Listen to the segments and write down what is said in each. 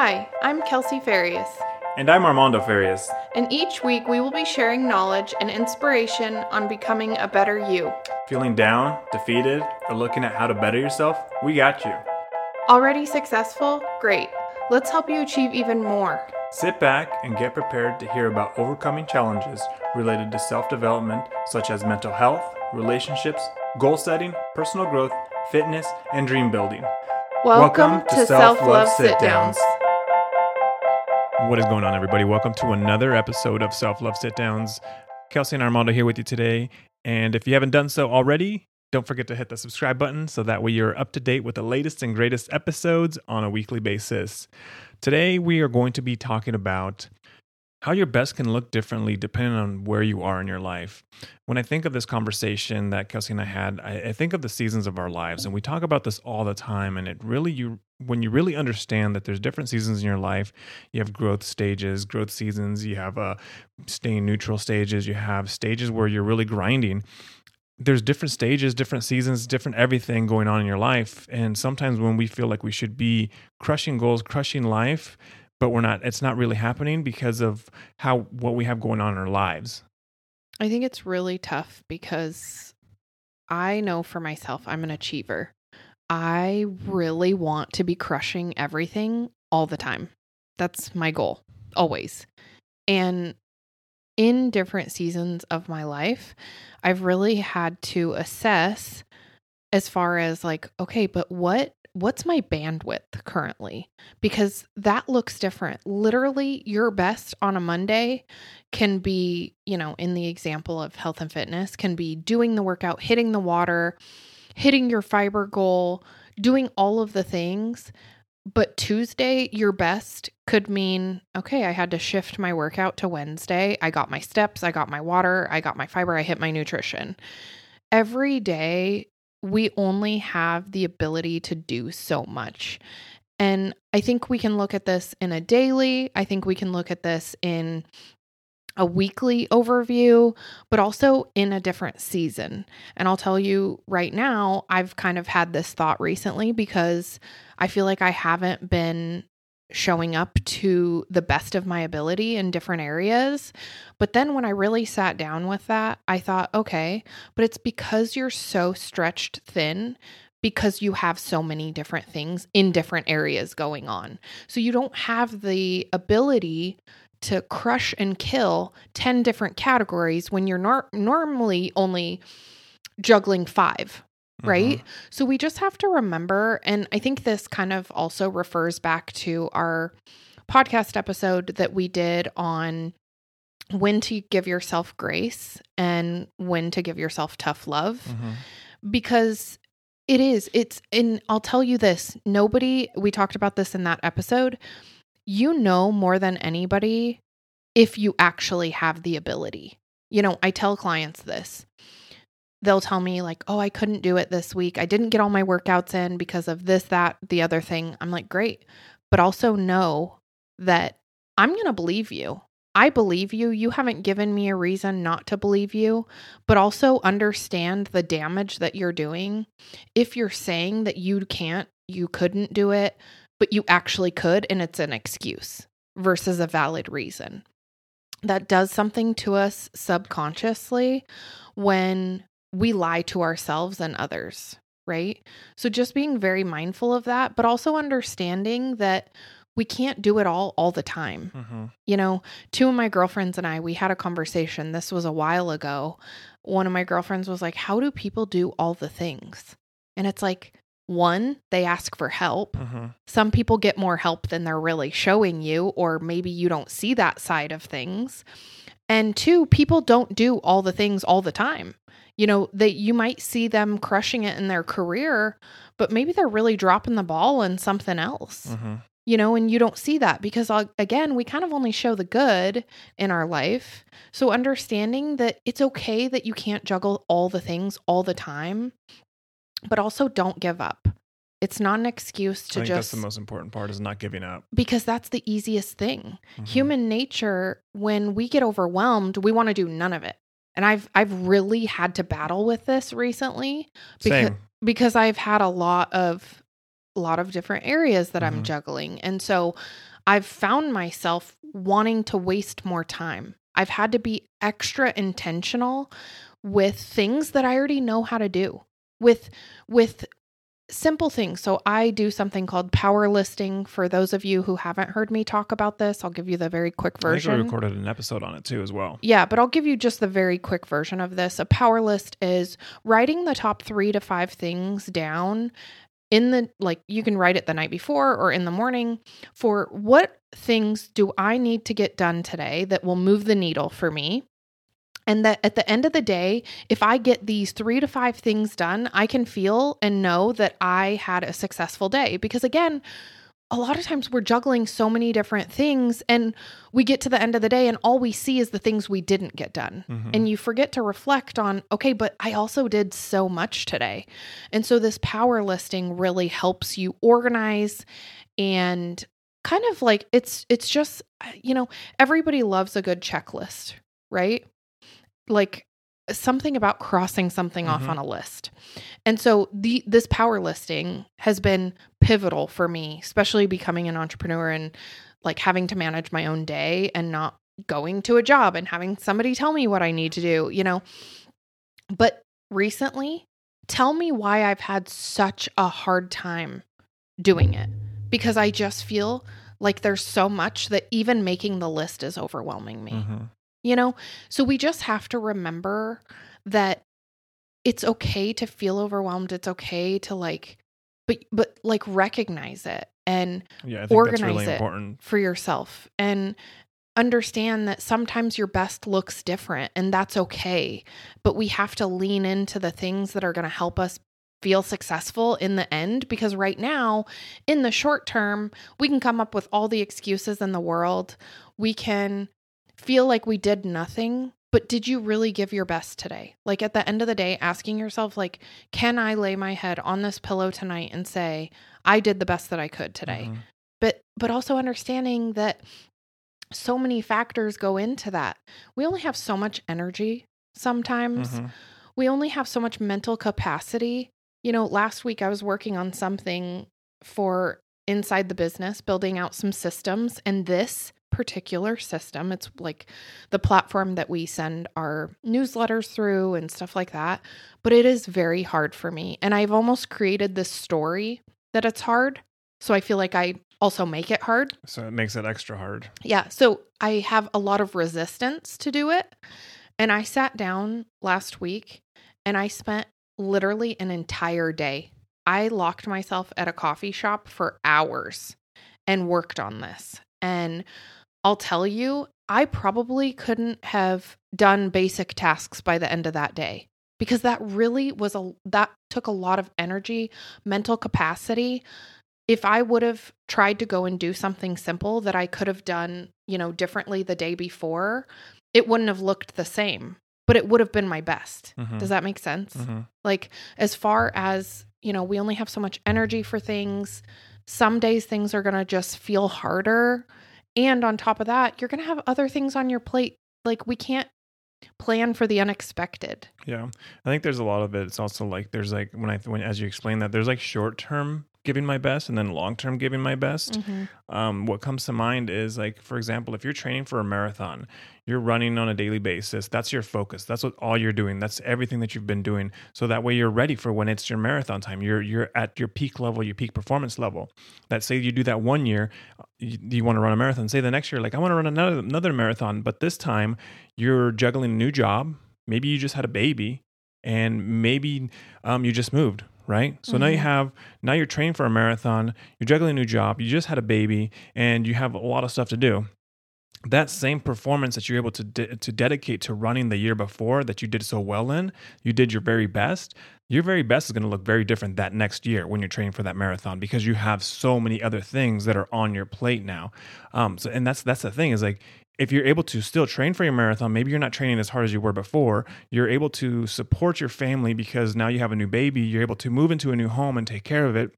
Hi, I'm Kelsey Farias, And I'm Armando Farias. and each week we will be sharing knowledge and inspiration on becoming a better you. Feeling down, defeated, or looking at how to better yourself? We got you. Already successful? Great. Let's help you achieve even more. Sit back and get prepared to hear about overcoming challenges related to self development, such as mental health, relationships, goal setting, personal growth, fitness, and dream building. Welcome, to Self Love Sit Downs. What is going on, everybody? Welcome to another episode of Self Love Sit Downs. Kelsey and Armando here with you today. And if you haven't done so already, don't forget to hit the subscribe button so that way you're up to date with the latest and greatest episodes on a weekly basis. Today, we are going to be talking about how your best can look differently depending on where you are in your life. When I think of this conversation that Kelsey and I had, I, I think of the seasons of our lives, and we talk about this all the time. And it really, you when you really understand that there's different seasons in your life, you have growth stages, growth seasons, you have uh, staying neutral stages, you have stages where you're really grinding. There's different stages, different seasons, different everything going on in your life. And sometimes when we feel like we should be crushing goals, crushing life, but we're not, it's not really happening because of how what we have going on in our lives. I think it's really tough because I know for myself, I'm an achiever. I really want to be crushing everything all the time. That's my goal, always. And in different seasons of my life, I've really had to assess as far as like, okay, but what what's my bandwidth currently? Because that looks different. Literally, your best on a Monday can be, you know, in the example of health and fitness, can be doing the workout, hitting the water, hitting your fiber goal, doing all of the things. But Tuesday, your best could mean, okay, I had to shift my workout to Wednesday. I got my steps, I got my water, I got my fiber, I hit my nutrition. Every day, we only have the ability to do so much. And I think we can look at this in a daily, I think we can look at this in a weekly overview, but also in a different season. And I'll tell you right now, I've kind of had this thought recently because I feel like I haven't been showing up to the best of my ability in different areas. But then when I really sat down with that, I thought, okay, but it's because you're so stretched thin because you have so many different things in different areas going on. So you don't have the ability to crush and kill 10 different categories when you're nor- normally only juggling 5 right? So we just have to remember, and I think this kind of also refers back to our podcast episode that we did on when to give yourself grace and when to give yourself tough love Mhm. because it is it's and I'll tell you this nobody we talked about this in that episode you know more than anybody if you actually have the ability. You know I tell clients this. They'll tell me like oh I couldn't do it this week. I didn't get all my workouts in because of this that the other thing. I'm like great. But also know that I'm going to believe you. I believe you. You haven't given me a reason not to believe you, but also understand the damage that you're doing. If you're saying that you can't, you couldn't do it, but you actually could, and it's an excuse versus a valid reason. That does something to us subconsciously when we lie to ourselves and others, right? So just being very mindful of that, but also understanding that we can't do it all all the time Mhm. you know, two of my girlfriends and I, we had a conversation. This was a while ago. One of my girlfriends was like, How do people do all the things? And it's like, one, they ask for help. Mhm. Some people get more help than they're really showing you, or maybe you don't see that side of things. And two, people don't do all the things all the time. You know, that you might see them crushing it in their career, but maybe they're really dropping the ball in something else Mhm. you know, and you don't see that because, uh, again, we kind of only show the good in our life. So, understanding that it's okay that you can't juggle all the things all the time, but also don't give up. It's not an excuse to I think just that's the most important part is not giving up. because that's the easiest thing. Mhm. Human nature, when we get overwhelmed, we want to do none of it. And I've I've really had to battle with this recently because Same. because I've had a lot of a lot of different areas that I'm Mhm. juggling. And so I've found myself wanting to waste more time. I've had to be extra intentional with things that I already know how to do. With with simple things. So I do something called power listing. For those of you who haven't heard me talk about this, I'll give you the very quick version. I think we recorded an episode on it too as well. Yeah, but I'll give you just the very quick version of this. A power list is writing the top three to five things down in the, like, you can write it the night before or in the morning for what things do I need to get done today that will move the needle for me. And that at the end of the day, if I get these three to five things done, I can feel and know that I had a successful day. Because again, a lot of times we're juggling so many different things and we get to the end of the day and all we see is the things we didn't get done. Mhm. And you forget to reflect on, okay, but I also did so much today. And so this power listing really helps you organize and kind of like it's it's just you know, everybody loves a good checklist, right? Like something about crossing something off Mhm. on a list. And so the this power listing has been pivotal for me, especially becoming an entrepreneur and like having to manage my own day and not going to a job and having somebody tell me what I need to do, you know. But recently, tell me why I've had such a hard time doing it because I just feel like there's so much that even making the list is overwhelming me Mhm. You know so we just have to remember that it's okay to feel overwhelmed it's okay to like but but like recognize it and Yeah, I think that's Organize really it. important. for yourself and understand that sometimes your best looks different and that's okay but we have to lean into the things that are going to help us feel successful in the end because right now in the short term we can come up with all the excuses in the world we can feel like we did nothing but did you really give your best today like at the end of the day asking yourself like can i lay my head on this pillow tonight and say i did the best that i could today Mhm. but but also understanding that so many factors go into that. We only have so much energy sometimes. Mhm. We only have so much mental capacity. You know, last week I was working on something for inside the business, building out some systems and this particular system, it's like the platform that we send our newsletters through and stuff like that, but it is very hard for me and I've almost created this story that it's hard. So I feel like I also make it hard. So it makes it extra hard. Yeah. So I have a lot of resistance to do it. And I sat down last week and I spent literally an entire day. I locked myself at a coffee shop for hours and worked on this. And I'll tell you, I probably couldn't have done basic tasks by the end of that day because that really was a that took a lot of energy, mental capacity if I would have tried to go and do something simple that I could have done, you know, differently the day before, it wouldn't have looked the same, but it would have been my best. Mhm. Does that make sense? Mhm. Like, as far as, you know, we only have so much energy for things. Some days things are going to just feel harder. And on top of that, you're going to have other things on your plate. Like, we can't plan for the unexpected. Yeah, I think there's a lot of it. It's also like there's like when I when as you explain that there's like short term giving my best and then long term giving my best. Um, what comes to mind is like for example, if you're training for a marathon, you're running on a daily basis. That's your focus. That's what all you're doing. That's everything that you've been doing. So that way you're ready for when it's your marathon time. You're you're at your peak level, your peak performance level. That say you do that one year, you, you want to run a marathon. Say the next year, like I want to run another another marathon, but this time you're juggling a new job. Maybe you just had a baby, and maybe um, you just moved. Right. So now you Mhm. have now you're training for a marathon. You're juggling a new job. You just had a baby, and you have a lot of stuff to do that same performance that you're able to de- to dedicate to running the year before that you did so well in, you did your very best. Your very best is going to look very different that next year when you're training for that marathon because you have so many other things that are on your plate now. Um, so and that's that's the thing is like if you're able to still train for your marathon, maybe you're not training as hard as you were before. You're able to support your family because now you have a new baby. You're able to move into a new home and take care of it.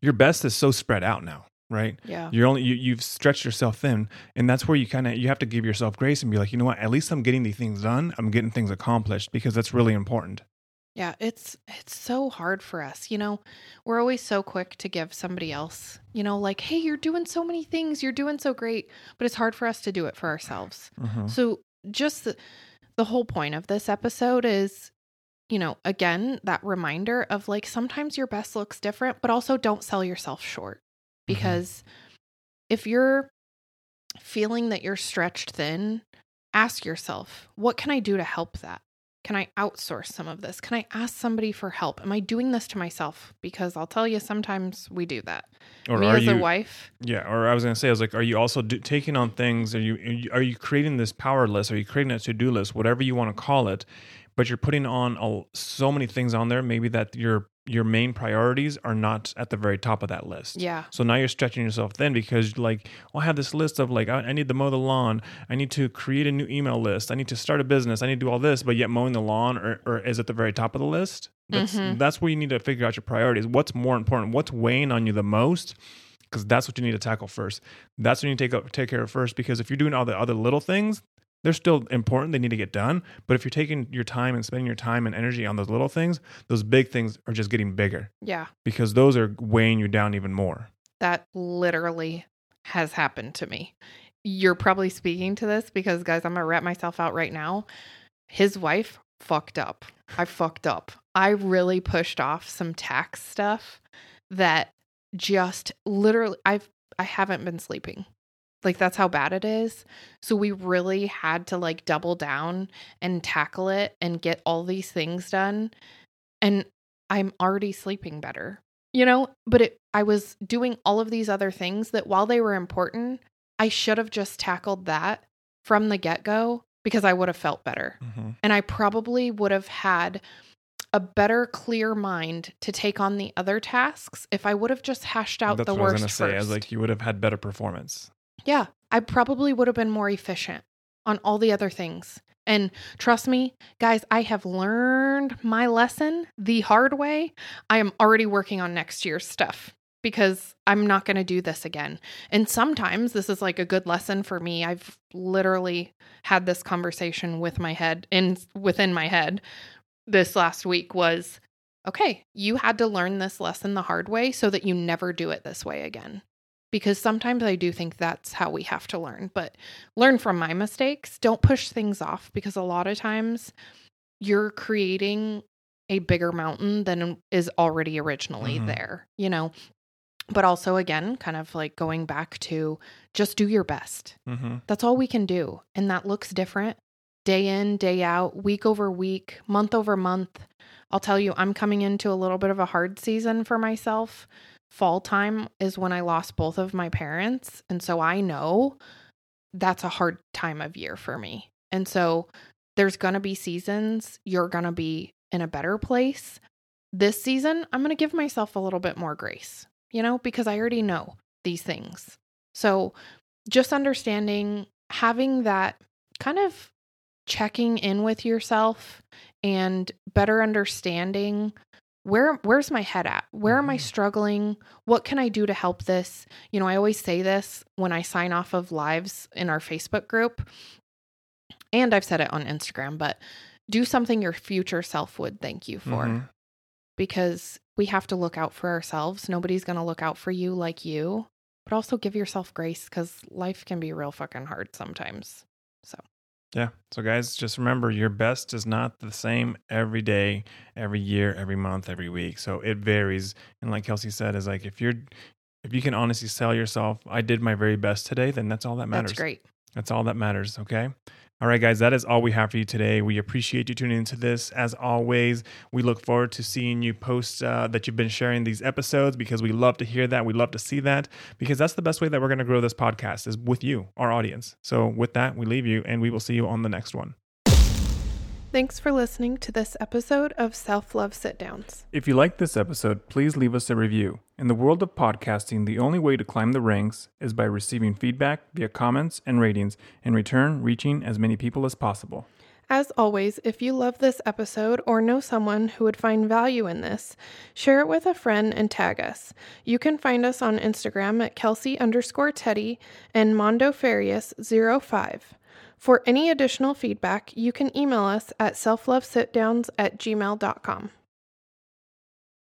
Your best is so spread out now, right? Yeah. You're only you, you've stretched yourself thin, and that's where you kind of you have to give yourself grace and be like, you know what? At least I'm getting these things done. I'm getting things accomplished because that's really important. Yeah, it's it's so hard for us. You know, we're always so quick to give somebody else, you know, like, "Hey, you're doing so many things. You're doing so great." But it's hard for us to do it for ourselves. Mhm. So, just the, the whole point of this episode is, you know, again, that reminder of like sometimes your best looks different, but also don't sell yourself short. Because if you're feeling that you're stretched thin, ask yourself, what can I do to help that? Can I outsource some of this? Can I ask somebody for help? Am I doing this to myself? Because I'll tell you, sometimes we do that. Or Me are as you a wife, Yeah, or I was gonna say, I was like, are you also do, taking on things? Are you are you- are you creating this power list? Are you creating a to do list, whatever you want to call it? But you're putting on a, so many things on there, maybe that your your main priorities are not at the very top of that list. yeah, So now you're stretching yourself thin because like, well, I have this list of like, I, I need to mow the lawn. I need to create a new email list. I need to start a business. I need to do all this, but yet mowing the lawn or, or is at the very top of the list. That's Mhm. that's where you need to figure out your priorities. What's more important? What's weighing on you the most? Because that's what you need to tackle first. That's what you need to take up, take care of first. Because if you're doing all the other little things, they're still important. They need to get done. But if you're taking your time and spending your time and energy on those little things, those big things are just getting bigger yeah. because those are weighing you down even more. That literally has happened to me. You're probably speaking to this because, guys, I'm going to wrap myself out right now. His wife fucked up. I fucked up. I really pushed off some tax stuff that just literally, I've, I haven't been sleeping. Like, that's how bad it is. So, we really had to like double down and tackle it and get all these things done. And I'm already sleeping better you know but it i was doing all of these other things that while they were important i should have just tackled that from the get-go because i would have felt better Mm-hmm. and i probably would have had a better clear mind to take on the other tasks if i would have just hashed out That's the what I was worst gonna say. I was first. like, you would have had better performance. Yeah, I probably would have been more efficient on all the other things. And trust me, guys, I have learned my lesson the hard way. I am already working on next year's stuff because I'm not going to do this again. And sometimes this is like a good lesson for me. I've literally had this conversation with my head and within my head this last week was okay, you had to learn this lesson the hard way so that you never do it this way again because sometimes I do think that's how we have to learn. But learn from my mistakes. Don't push things off because a lot of times you're creating a bigger mountain than is already originally Mhm. there, you know? But also, again, kind of like going back to just do your best. Mm-hmm. That's all we can do. And that looks different day in, day out, week over week, month over month. I'll tell you, I'm coming into a little bit of a hard season for myself. Fall time is when I lost both of my parents. And so I know that's a hard time of year for me. And so there's going to be seasons you're going to be in a better place. This season, I'm going to give myself a little bit more grace, you know, because I already know these things. So just understanding having that kind of checking in with yourself and better understanding where where's my head at? Where am i Mhm. struggling? What can i do to help this? You know i always say this when i sign off of lives in our facebook group and i've said it on instagram but do something your future self would thank you for Mhm. because we have to look out for ourselves. Nobody's going to look out for you like you but also give yourself grace because life can be real fucking hard sometimes so Yeah. So, guys, just remember your best is not the same every day, every year, every month, every week. So it varies. And like Kelsey said, is like if you're, if you can honestly sell yourself, I did my very best today, then that's all that matters. that's great That's all that matters. Okay. All right, guys, that is all we have for you today. We appreciate you tuning into this. As always, we look forward to seeing you post uh, that you've been sharing these episodes because we love to hear that. We love to see that because that's the best way that we're going to grow this podcast is with you, our audience. So, with that, we leave you and we will see you on the next one. Thanks for listening to this episode of Self Love Sit Downs. If you liked this episode, please leave us a review. In the world of podcasting, the only way to climb the ranks is by receiving feedback via comments and ratings, in return, reaching as many people as possible. As always, if you love this episode or know someone who would find value in this, share it with a friend and tag us. You can find us on Instagram at Kelsey underscore Teddy and Mondo Farias 05. For any additional feedback, you can email us at selflovesitdowns at gmail.com.